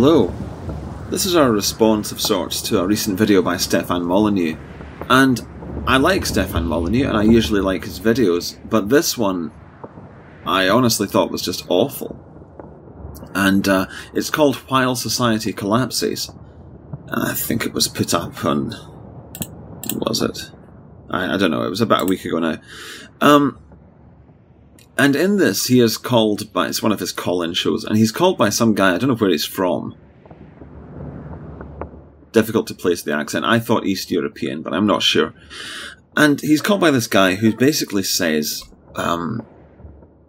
Hello. This is our response of sorts to a recent video by Stefan Molyneux. And I like Stefan Molyneux and I usually like his videos, but this one I honestly thought was just awful. And uh, it's called While Society Collapses. I think it was put up on. Was it? I, I don't know. It was about a week ago now. Um, and in this, he is called by, it's one of his call in shows, and he's called by some guy, I don't know where he's from. Difficult to place the accent. I thought East European, but I'm not sure. And he's called by this guy who basically says um,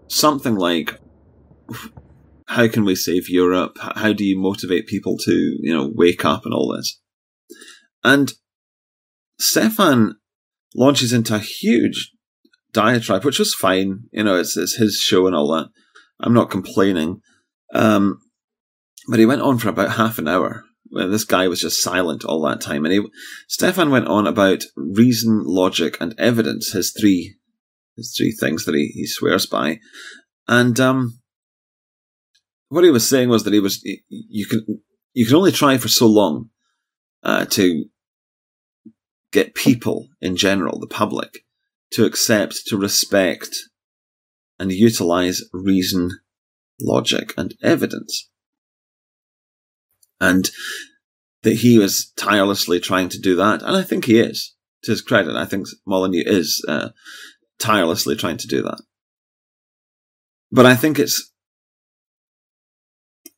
something like, How can we save Europe? How do you motivate people to, you know, wake up and all this? And Stefan launches into a huge diatribe, which was fine. You know, it's it's his show and all that. I'm not complaining. Um, but he went on for about half an hour. This guy was just silent all that time, and he Stefan went on about reason, logic, and evidence. His three, his three things that he, he swears by, and um, what he was saying was that he was you can you can only try for so long uh, to get people in general, the public, to accept, to respect, and utilize reason, logic, and evidence. And that he was tirelessly trying to do that, and I think he is. To his credit, I think Molyneux is uh, tirelessly trying to do that. But I think it's,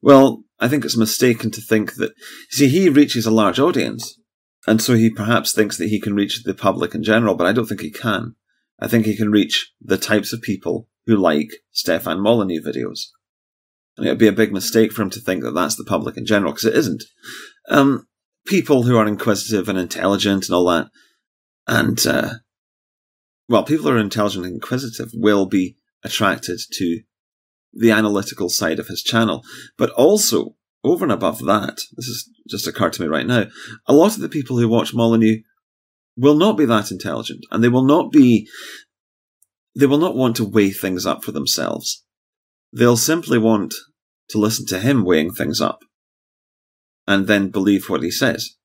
well, I think it's mistaken to think that, see, he reaches a large audience, and so he perhaps thinks that he can reach the public in general, but I don't think he can. I think he can reach the types of people who like Stefan Molyneux videos. And it would be a big mistake for him to think that that's the public in general, because it isn't. Um, people who are inquisitive and intelligent and all that, and, uh, well, people who are intelligent and inquisitive will be attracted to the analytical side of his channel. But also, over and above that, this has just occurred to me right now, a lot of the people who watch Molyneux will not be that intelligent and they will not be, they will not want to weigh things up for themselves. They'll simply want to listen to him weighing things up and then believe what he says.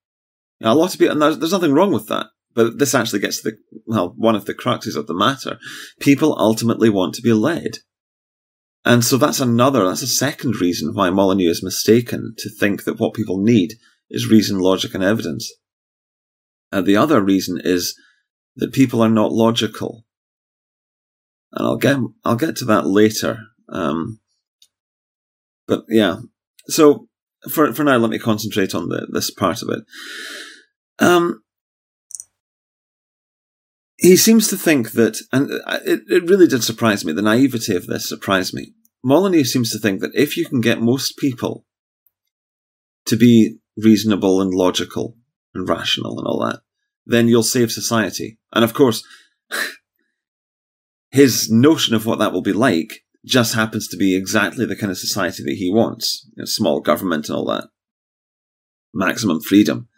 Now, a lot of people, and there's, there's nothing wrong with that, but this actually gets to the, well, one of the cruxes of the matter. People ultimately want to be led. And so that's another, that's a second reason why Molyneux is mistaken to think that what people need is reason, logic, and evidence. And the other reason is that people are not logical. And I'll get, I'll get to that later. Um, but yeah, so for, for now, let me concentrate on the, this part of it. Um, he seems to think that, and it, it really did surprise me, the naivety of this surprised me. Molyneux seems to think that if you can get most people to be reasonable and logical and rational and all that, then you'll save society. And of course, his notion of what that will be like just happens to be exactly the kind of society that he wants. You know, small government and all that. Maximum freedom.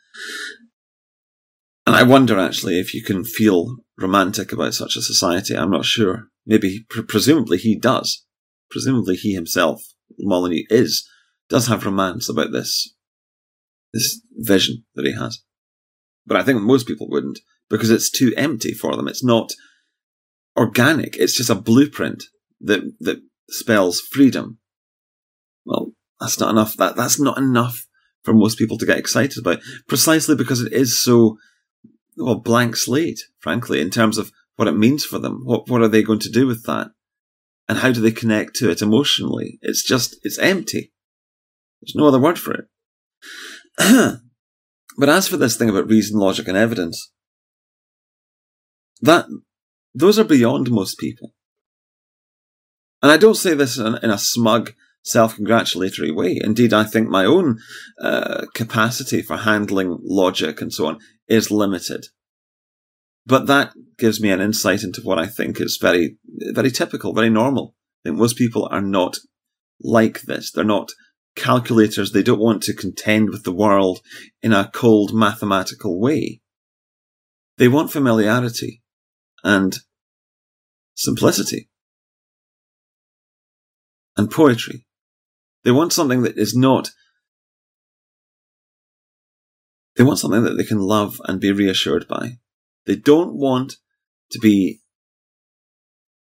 And I wonder actually if you can feel romantic about such a society. I'm not sure. Maybe, pr- presumably he does. Presumably he himself, Molyneux, is, does have romance about this, this vision that he has. But I think most people wouldn't because it's too empty for them. It's not organic. It's just a blueprint that, that spells freedom. Well, that's not enough. That, that's not enough for most people to get excited about precisely because it is so well, blank slate, frankly, in terms of what it means for them. What, what are they going to do with that? And how do they connect to it emotionally? It's just, it's empty. There's no other word for it. but as for this thing about reason, logic, and evidence, that, those are beyond most people. And I don't say this in, in a smug, self-congratulatory way. Indeed, I think my own uh, capacity for handling logic and so on is limited. But that gives me an insight into what I think is very, very typical, very normal. I think most people are not like this. They're not calculators. They don't want to contend with the world in a cold mathematical way. They want familiarity and simplicity and poetry. They want something that is not They want something that they can love and be reassured by. They don't want to be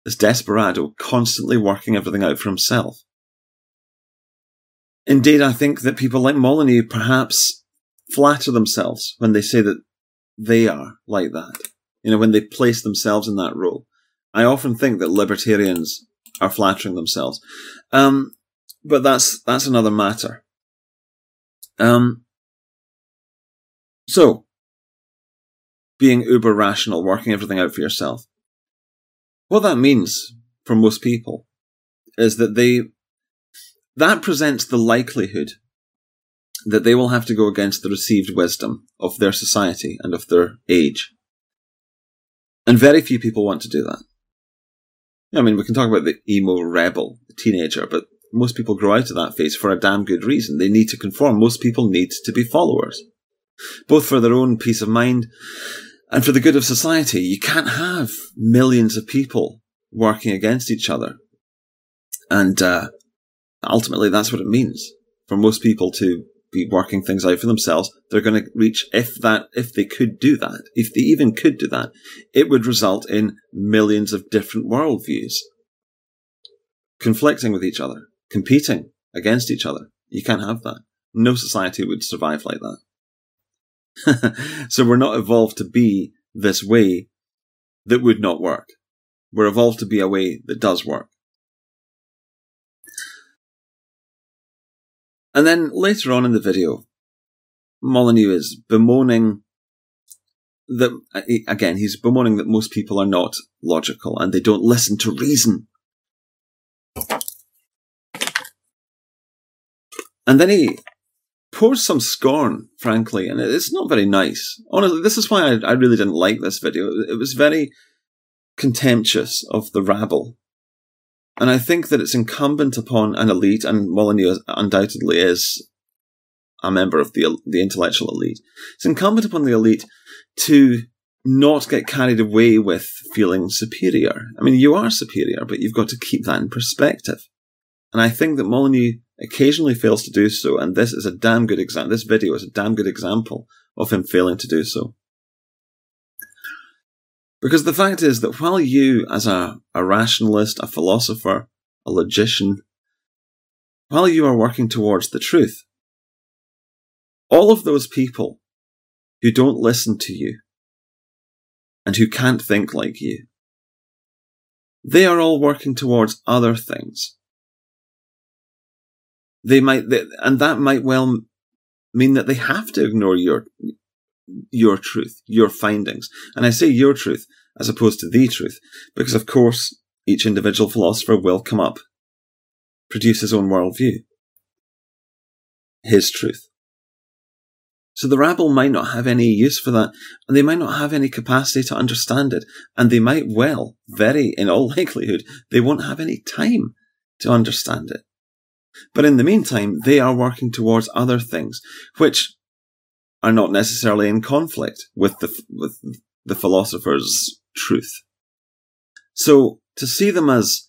this desperado constantly working everything out for himself. Indeed, I think that people like Molyneux perhaps flatter themselves when they say that they are like that. You know, when they place themselves in that role. I often think that libertarians are flattering themselves. Um, but that's, that's another matter. Um, so, being uber rational, working everything out for yourself. What that means for most people is that they, that presents the likelihood that they will have to go against the received wisdom of their society and of their age. And very few people want to do that. I mean, we can talk about the emo rebel, the teenager, but most people grow out of that phase for a damn good reason. They need to conform. Most people need to be followers, both for their own peace of mind and for the good of society. You can't have millions of people working against each other. And uh, ultimately, that's what it means for most people to be working things out for themselves. They're going to reach, if that, if they could do that, if they even could do that, it would result in millions of different worldviews conflicting with each other, competing against each other. You can't have that. No society would survive like that. so we're not evolved to be this way that would not work. We're evolved to be a way that does work. And then later on in the video, Molyneux is bemoaning that, again, he's bemoaning that most people are not logical and they don't listen to reason. And then he pours some scorn, frankly, and it's not very nice. Honestly, this is why I, I really didn't like this video. It was very contemptuous of the rabble and I think that it's incumbent upon an elite, and Molyneux undoubtedly is a member of the, the intellectual elite. It's incumbent upon the elite to not get carried away with feeling superior. I mean, you are superior, but you've got to keep that in perspective. And I think that Molyneux occasionally fails to do so, and this is a damn good example. This video is a damn good example of him failing to do so. Because the fact is that while you, as a, a rationalist, a philosopher, a logician, while you are working towards the truth, all of those people who don't listen to you and who can't think like you, they are all working towards other things. They might, they, and that might well mean that they have to ignore your your truth, your findings. And I say your truth as opposed to the truth, because of course each individual philosopher will come up, produce his own worldview, his truth. So the rabble might not have any use for that, and they might not have any capacity to understand it, and they might well, very in all likelihood, they won't have any time to understand it. But in the meantime, they are working towards other things, which are not necessarily in conflict with the with the philosopher's truth. So to see them as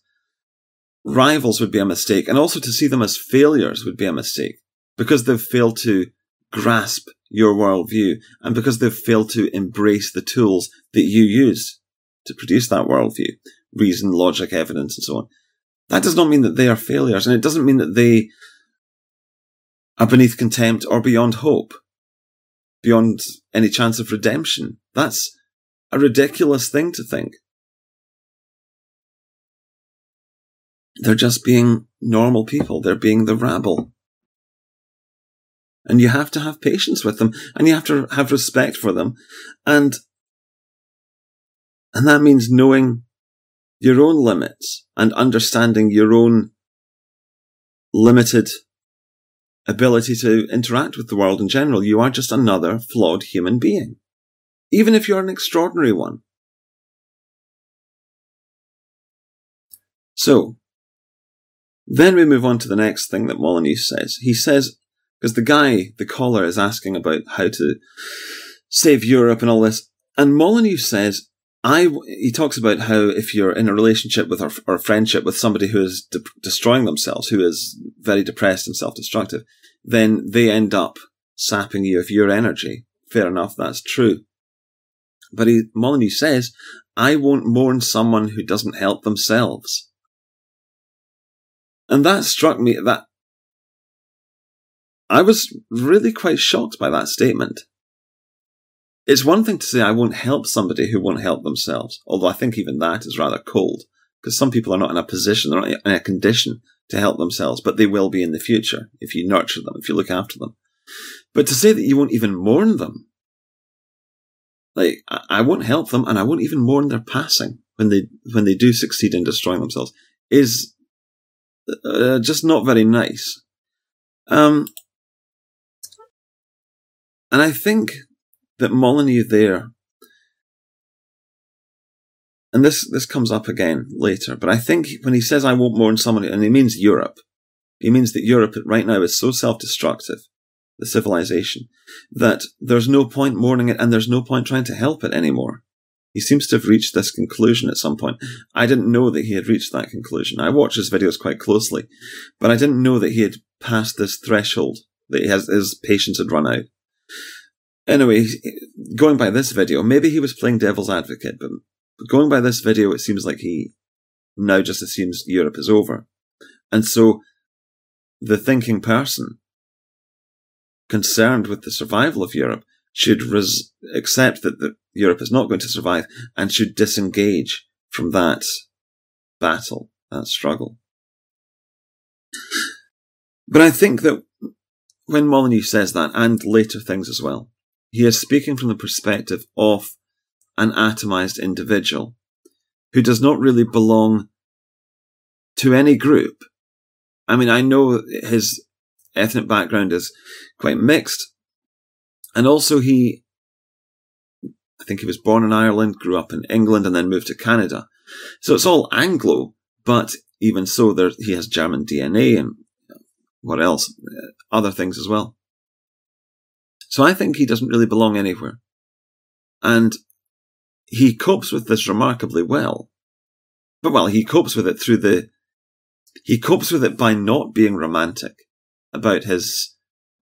rivals would be a mistake, and also to see them as failures would be a mistake because they've failed to grasp your worldview and because they've failed to embrace the tools that you use to produce that worldview reason, logic, evidence, and so on. That does not mean that they are failures, and it doesn't mean that they are beneath contempt or beyond hope beyond any chance of redemption. That's a ridiculous thing to think. They're just being normal people. They're being the rabble. And you have to have patience with them and you have to have respect for them. And, and that means knowing your own limits and understanding your own limited ability to interact with the world in general. You are just another flawed human being, even if you're an extraordinary one. So, then we move on to the next thing that Molyneux says. He says, because the guy, the caller, is asking about how to save Europe and all this, and Molyneux says, I, he talks about how if you're in a relationship with or, or a friendship with somebody who is de- destroying themselves, who is very depressed and self-destructive, then they end up sapping you of your energy fair enough, that's true. But he, Molyneux says, I won't mourn someone who doesn't help themselves. And that struck me that I was really quite shocked by that statement. It's one thing to say I won't help somebody who won't help themselves, although I think even that is rather cold, because some people are not in a position, they're not in a condition to help themselves, but they will be in the future if you nurture them, if you look after them. But to say that you won't even mourn them, like I won't help them and I won't even mourn their passing when they when they do succeed in destroying themselves, is uh, just not very nice. Um, and I think that Molyneux there, and this, this comes up again later, but I think when he says I won't mourn someone, and he means Europe, he means that Europe right now is so self-destructive, the civilization, that there's no point mourning it and there's no point trying to help it anymore. He seems to have reached this conclusion at some point. I didn't know that he had reached that conclusion. I watch his videos quite closely, but I didn't know that he had passed this threshold, that he has, his patience had run out. Anyway, going by this video, maybe he was playing devil's advocate, but going by this video, it seems like he now just assumes Europe is over. And so the thinking person concerned with the survival of Europe should res- accept that the, Europe is not going to survive and should disengage from that battle, that struggle. But I think that when Molyneux says that, and later things as well, he is speaking from the perspective of an atomized individual who does not really belong to any group. I mean, I know his ethnic background is quite mixed. And also he, I think he was born in Ireland, grew up in England, and then moved to Canada. So it's all Anglo, but even so, there, he has German DNA and what else? Uh, other things as well. So I think he doesn't really belong anywhere. And he copes with this remarkably well. But well, he copes with it through the, he copes with it by not being romantic about his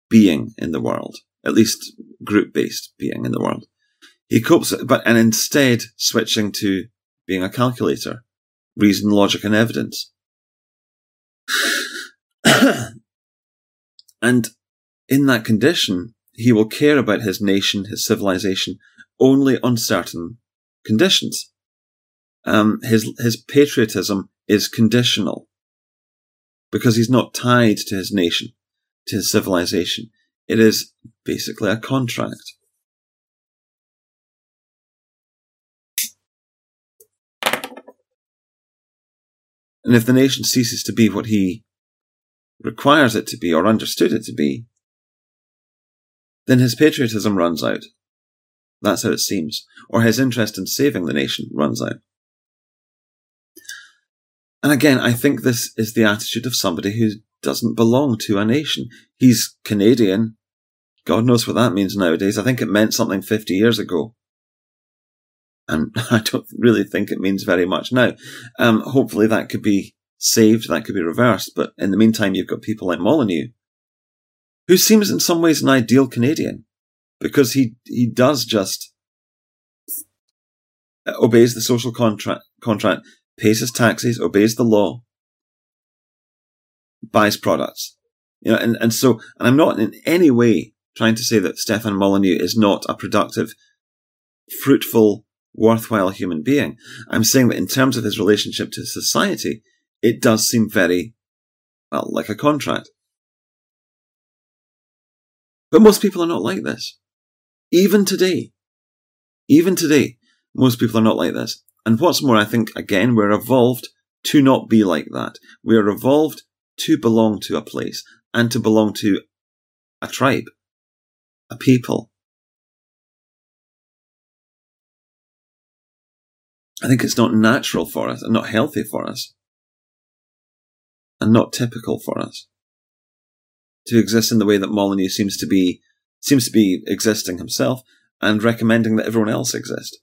being in the world, at least group based being in the world. He copes, but, and instead switching to being a calculator, reason, logic, and evidence. and in that condition, he will care about his nation, his civilization, only on certain conditions. Um, his his patriotism is conditional because he's not tied to his nation, to his civilization. It is basically a contract. And if the nation ceases to be what he requires it to be or understood it to be, then his patriotism runs out. That's how it seems. Or his interest in saving the nation runs out. And again, I think this is the attitude of somebody who doesn't belong to a nation. He's Canadian. God knows what that means nowadays. I think it meant something 50 years ago. And I don't really think it means very much now. Um, hopefully that could be saved, that could be reversed. But in the meantime, you've got people like Molyneux who seems in some ways an ideal Canadian because he, he does just obeys the social contract, contract, pays his taxes, obeys the law, buys products. You know, and, and so, and I'm not in any way trying to say that Stefan Molyneux is not a productive, fruitful, worthwhile human being. I'm saying that in terms of his relationship to society, it does seem very, well, like a contract. But most people are not like this. Even today. Even today, most people are not like this. And what's more, I think, again, we're evolved to not be like that. We are evolved to belong to a place and to belong to a tribe, a people. I think it's not natural for us and not healthy for us and not typical for us to exist in the way that Molyneux seems to be seems to be existing himself and recommending that everyone else exist.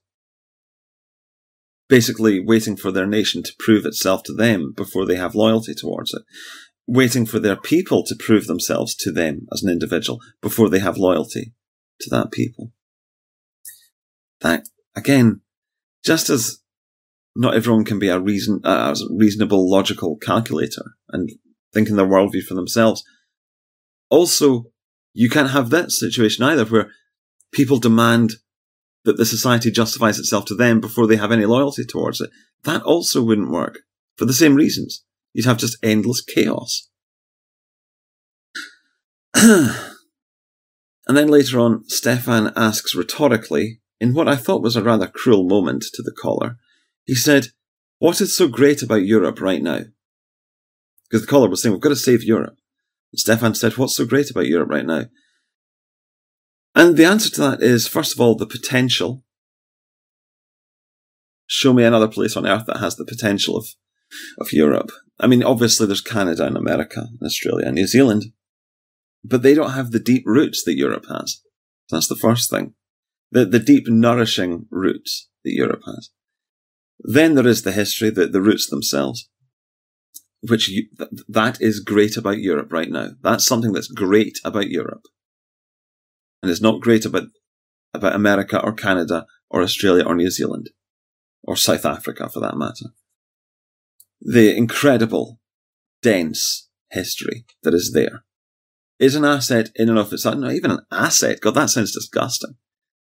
Basically, waiting for their nation to prove itself to them before they have loyalty towards it. Waiting for their people to prove themselves to them as an individual before they have loyalty to that people. That, again, just as not everyone can be a reason, a reasonable, logical calculator and thinking their worldview for themselves. Also, you can't have that situation either where people demand that the society justifies itself to them before they have any loyalty towards it. That also wouldn't work for the same reasons. You'd have just endless chaos. and then later on, Stefan asks rhetorically, in what I thought was a rather cruel moment to the caller, he said, What is so great about Europe right now? Because the caller was saying, We've got to save Europe. Stefan said, What's so great about Europe right now? And the answer to that is, first of all, the potential. Show me another place on earth that has the potential of, of Europe. I mean, obviously there's Canada and America and Australia and New Zealand, but they don't have the deep roots that Europe has. That's the first thing. The, the deep nourishing roots that Europe has. Then there is the history, the, the roots themselves, which you, that is great about Europe right now. That's something that's great about Europe. And it's not great about, about America or Canada or Australia or New Zealand or South Africa for that matter. The incredible, dense history that is there is an asset in and of itself. Not even an asset. God, that sounds disgusting.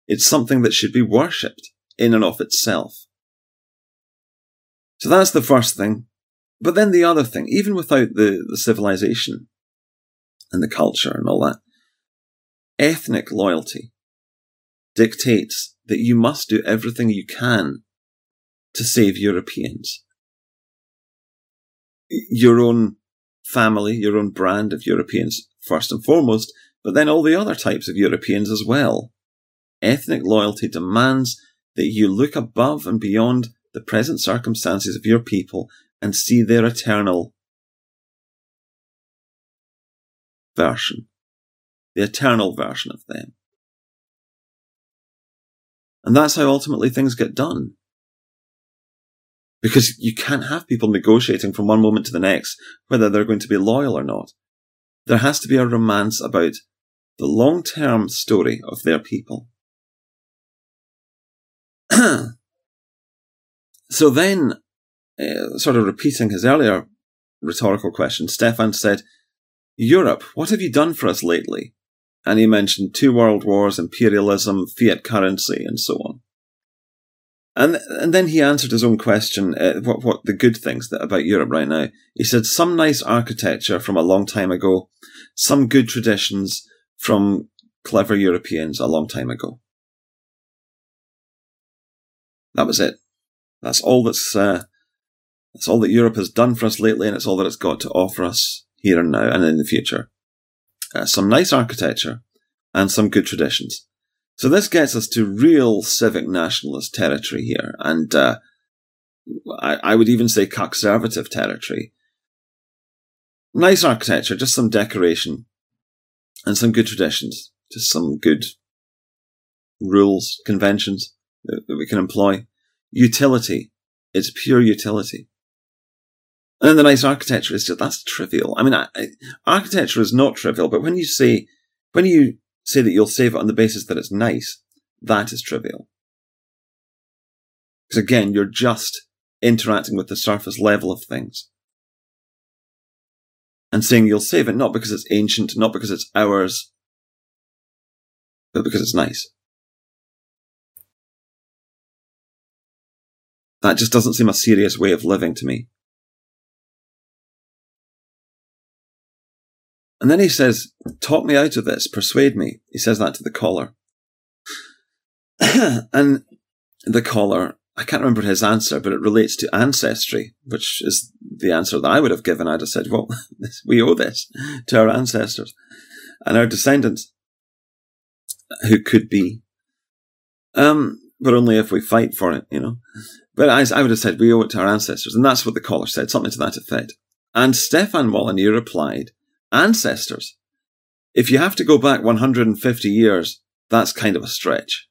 It's something that should be worshipped in and of itself. So that's the first thing. But then the other thing, even without the, the civilization and the culture and all that, ethnic loyalty dictates that you must do everything you can to save Europeans. Your own family, your own brand of Europeans, first and foremost, but then all the other types of Europeans as well. Ethnic loyalty demands that you look above and beyond the present circumstances of your people and see their eternal version, the eternal version of them. And that's how ultimately things get done. Because you can't have people negotiating from one moment to the next whether they're going to be loyal or not. There has to be a romance about the long term story of their people. So then, uh, sort of repeating his earlier rhetorical question, Stefan said, Europe, what have you done for us lately? And he mentioned two world wars, imperialism, fiat currency, and so on. And and then he answered his own question, uh, what what the good things that, about Europe right now. He said some nice architecture from a long time ago, some good traditions from clever Europeans a long time ago. That was it. That's all that's uh, that's all that Europe has done for us lately, and it's all that it's got to offer us here and now and in the future. Uh, some nice architecture and some good traditions. So this gets us to real civic nationalist territory here, and uh, I, I would even say conservative territory. Nice architecture, just some decoration, and some good traditions, just some good rules, conventions that, that we can employ utility. It's pure utility. And then the nice architecture is just, that's trivial. I mean, I, I, architecture is not trivial, but when you say, when you say that you'll save it on the basis that it's nice, that is trivial. Because again, you're just interacting with the surface level of things. And saying you'll save it not because it's ancient, not because it's ours, but because it's nice. That just doesn't seem a serious way of living to me. And then he says, talk me out of this, persuade me. He says that to the caller. and the caller, I can't remember his answer, but it relates to ancestry, which is the answer that I would have given. I'd have said, well, we owe this to our ancestors and our descendants, who could be. Um, but only if we fight for it, you know. But as I would have said, we owe it to our ancestors. And that's what the caller said, something to that effect. And Stefan Molyneux replied, ancestors. If you have to go back 150 years, that's kind of a stretch.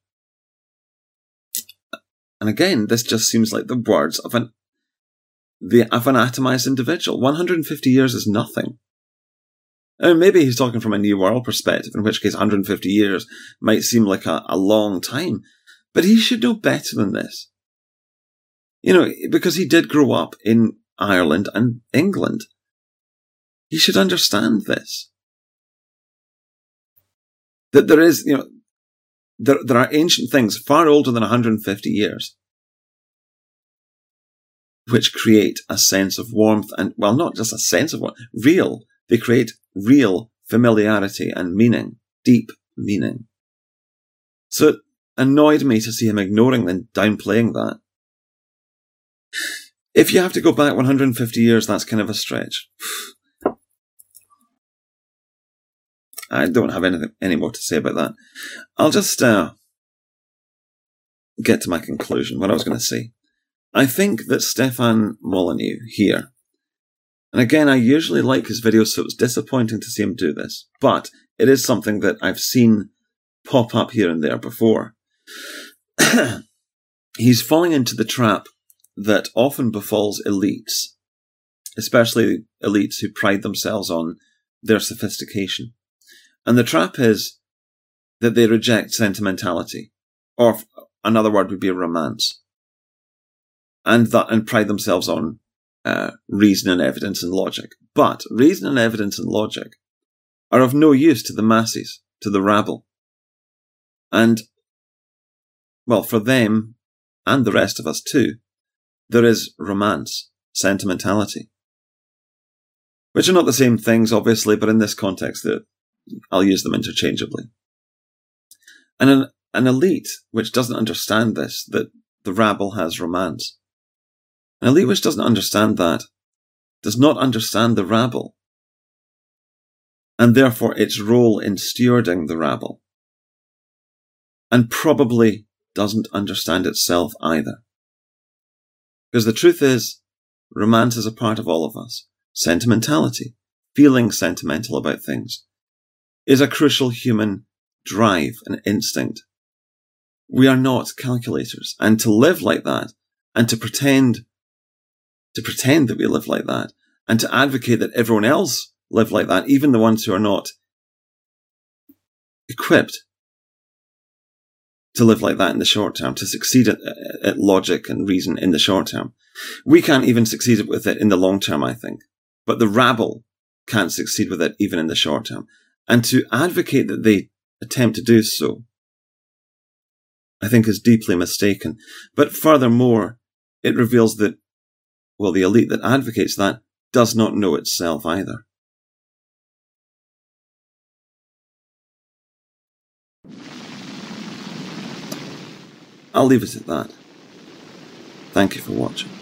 And again, this just seems like the words of an, the, of an atomized individual. 150 years is nothing. And maybe he's talking from a New World perspective, in which case 150 years might seem like a, a long time. But he should know better than this. You know, because he did grow up in Ireland and England. He should understand this. That there is, you know, there, there are ancient things far older than 150 years which create a sense of warmth and, well, not just a sense of warmth, real. They create real familiarity and meaning, deep meaning. So it annoyed me to see him ignoring and downplaying that. If you have to go back 150 years, that's kind of a stretch. I don't have anything any more to say about that. I'll just uh, get to my conclusion. What I was going to say. I think that Stefan Molyneux here, and again, I usually like his videos, so it's disappointing to see him do this, but it is something that I've seen pop up here and there before. He's falling into the trap that often befalls elites, especially elites who pride themselves on their sophistication. And the trap is that they reject sentimentality, or another word would be romance, and that and pride themselves on uh, reason and evidence and logic. But reason and evidence and logic are of no use to the masses, to the rabble, and well, for them and the rest of us too, there is romance, sentimentality, which are not the same things, obviously, but in this context, I'll use them interchangeably. And an, an elite which doesn't understand this, that the rabble has romance, an elite which doesn't understand that, does not understand the rabble, and therefore its role in stewarding the rabble, and probably doesn't understand itself either. Because the truth is, romance is a part of all of us. Sentimentality, feeling sentimental about things, is a crucial human drive and instinct. We are not calculators. And to live like that, and to pretend, to pretend that we live like that, and to advocate that everyone else live like that, even the ones who are not equipped to live like that in the short term, to succeed at, at logic and reason in the short term. We can't even succeed with it in the long term, I think. But the rabble can't succeed with it even in the short term. And to advocate that they attempt to do so, I think is deeply mistaken. But furthermore, it reveals that, well, the elite that advocates that does not know itself either. I'll leave it at that. Thank you for watching.